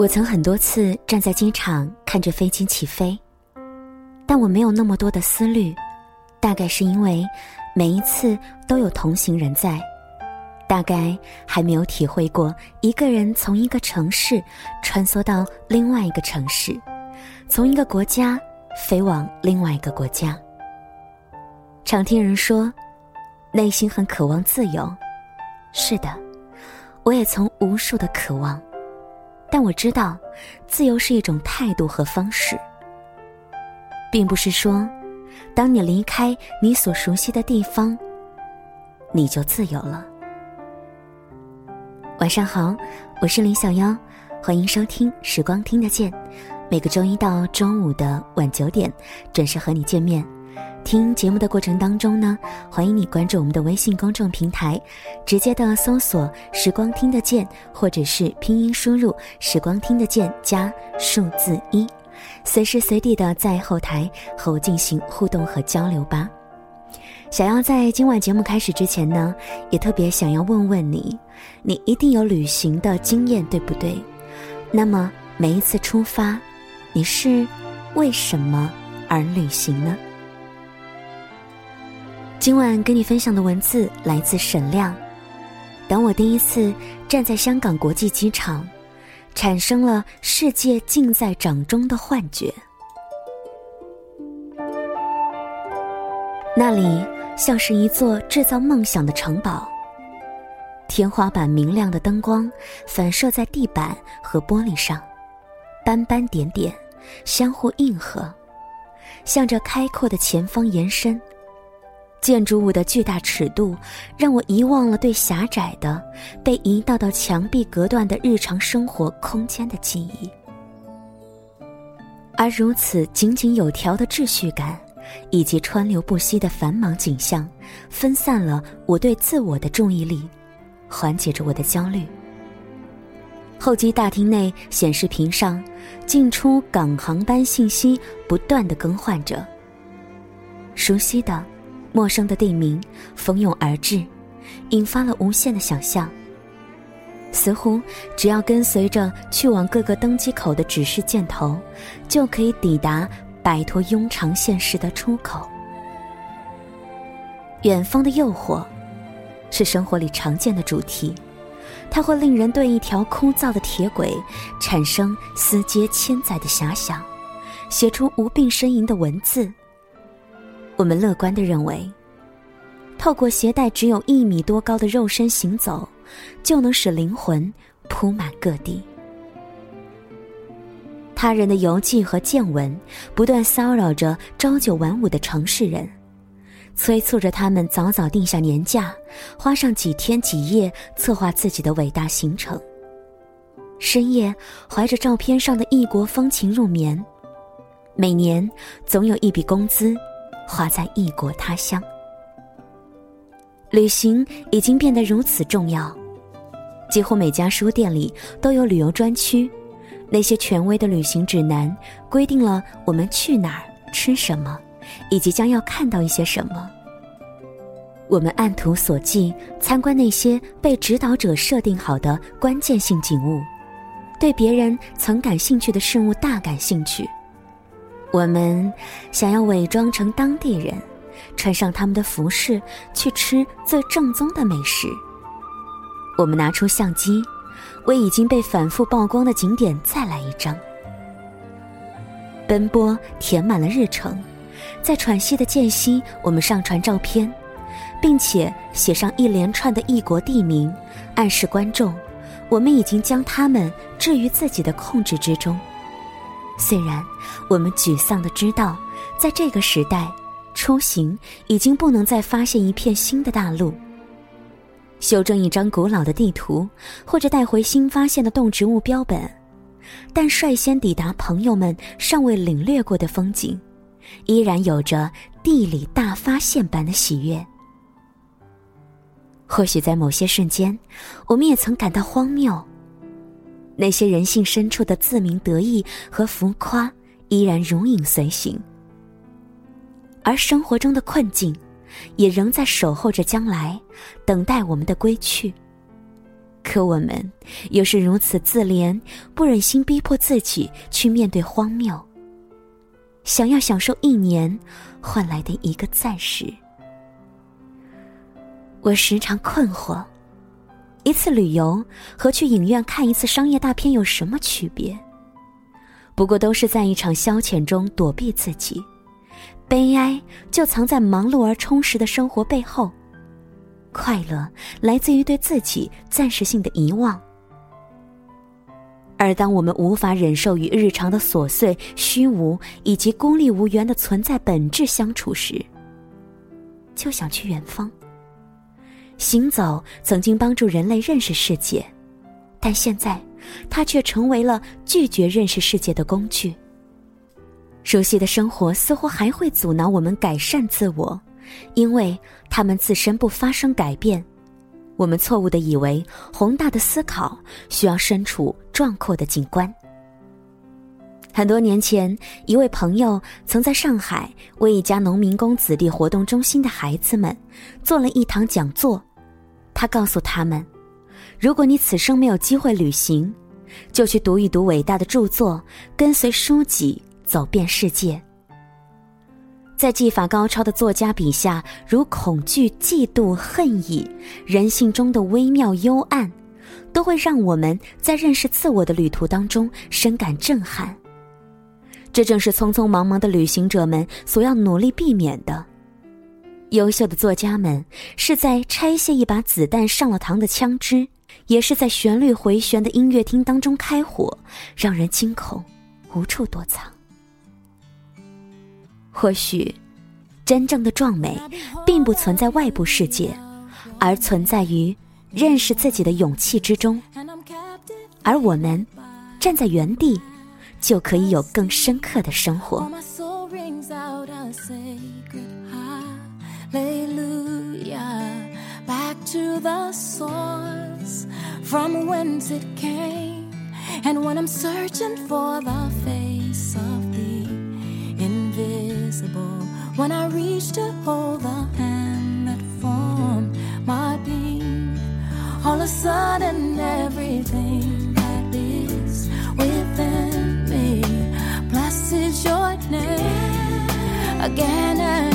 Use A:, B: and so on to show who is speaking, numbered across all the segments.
A: 我曾很多次站在机场看着飞机起飞，但我没有那么多的思虑，大概是因为每一次都有同行人在，大概还没有体会过一个人从一个城市穿梭到另外一个城市，从一个国家飞往另外一个国家。常听人说，内心很渴望自由，是的，我也曾无数的渴望。但我知道，自由是一种态度和方式，并不是说，当你离开你所熟悉的地方，你就自由了。晚上好，我是林小妖，欢迎收听《时光听得见》，每个周一到周五的晚九点准时和你见面。听节目的过程当中呢，欢迎你关注我们的微信公众平台，直接的搜索“时光听得见”或者是拼音输入“时光听得见”加数字一，随时随地的在后台和我进行互动和交流吧。想要在今晚节目开始之前呢，也特别想要问问你，你一定有旅行的经验对不对？那么每一次出发，你是为什么而旅行呢？今晚跟你分享的文字来自沈亮。当我第一次站在香港国际机场，产生了世界尽在掌中的幻觉。那里像是一座制造梦想的城堡，天花板明亮的灯光反射在地板和玻璃上，斑斑点点，相互应和，向着开阔的前方延伸。建筑物的巨大尺度，让我遗忘了对狭窄的、被一道道墙壁隔断的日常生活空间的记忆。而如此井井有条的秩序感，以及川流不息的繁忙景象，分散了我对自我的注意力，缓解着我的焦虑。候机大厅内显示屏上，进出港航班信息不断的更换着。熟悉的。陌生的地名蜂拥而至，引发了无限的想象。似乎只要跟随着去往各个登机口的指示箭头，就可以抵达摆脱庸常现实的出口。远方的诱惑，是生活里常见的主题，它会令人对一条枯燥的铁轨产生丝接千载的遐想，写出无病呻吟的文字。我们乐观的认为，透过携带只有一米多高的肉身行走，就能使灵魂铺满各地。他人的游记和见闻，不断骚扰着朝九晚五的城市人，催促着他们早早定下年假，花上几天几夜策划自己的伟大行程。深夜怀着照片上的异国风情入眠，每年总有一笔工资。花在异国他乡，旅行已经变得如此重要，几乎每家书店里都有旅游专区。那些权威的旅行指南规定了我们去哪儿、吃什么，以及将要看到一些什么。我们按图索骥参观那些被指导者设定好的关键性景物，对别人曾感兴趣的事物大感兴趣。我们想要伪装成当地人，穿上他们的服饰去吃最正宗的美食。我们拿出相机，为已经被反复曝光的景点再来一张。奔波填满了日程，在喘息的间隙，我们上传照片，并且写上一连串的异国地名，暗示观众，我们已经将他们置于自己的控制之中。虽然我们沮丧的知道，在这个时代，出行已经不能再发现一片新的大陆，修正一张古老的地图，或者带回新发现的动植物标本，但率先抵达朋友们尚未领略过的风景，依然有着地理大发现般的喜悦。或许在某些瞬间，我们也曾感到荒谬。那些人性深处的自鸣得意和浮夸，依然如影随形，而生活中的困境，也仍在守候着将来，等待我们的归去。
B: 可我们又是如此自怜，不忍心逼迫自己去面对荒谬。想要享受一年换来的一个暂时，我时常困惑：一次旅游和去影院看一次商业大片有什么区别？不过都是在一场消遣中躲避自己，悲哀就藏在忙碌而充实的生活背后。快乐来自于对自己暂时性的遗忘，而当我们无法忍受与日常的琐碎、虚无以及孤立无援的存在本质相处时，就想去远方。行走曾经帮助人类认识世界，但现在，它却成为了拒绝认识世界的工具。熟悉的生活似乎还会阻挠我们改善自我。因为他们自身不发生改变，我们错误的以为宏大的思考需要身处壮阔的景观。很多年前，一位朋友曾在上海为一家农民工子弟活动中心的孩子们做了一堂讲座。他告诉他们：“如果你此生没有机会旅行，就去读一读伟大的著作，跟随书籍走遍世界。”在技法高超的作家笔下，如恐惧、嫉妒、恨意，人性中的微妙幽暗，都会让我们在认识自我的旅途当中深感震撼。这正是匆匆忙忙的旅行者们所要努力避免的。优秀的作家们是在拆卸一把子弹上了膛的枪支，也是在旋律回旋的音乐厅当中开火，让人惊恐，无处躲藏。或许，真正的壮美，并不存在外部世界，而存在于认识自己的勇气之中。而我们站在原地，就可以有更深刻的生活。hallelujah, back to the source from whence it came. And when I'm searching for the face of the invisible, when I reach to hold the hand that formed my being, all of a sudden everything that is within me blesses your name again and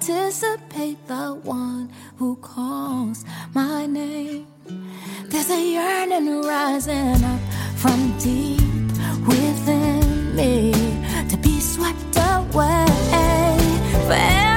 B: anticipate the one who calls my name. There's a yearning rising up from deep within me to be swept away. Forever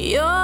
B: You're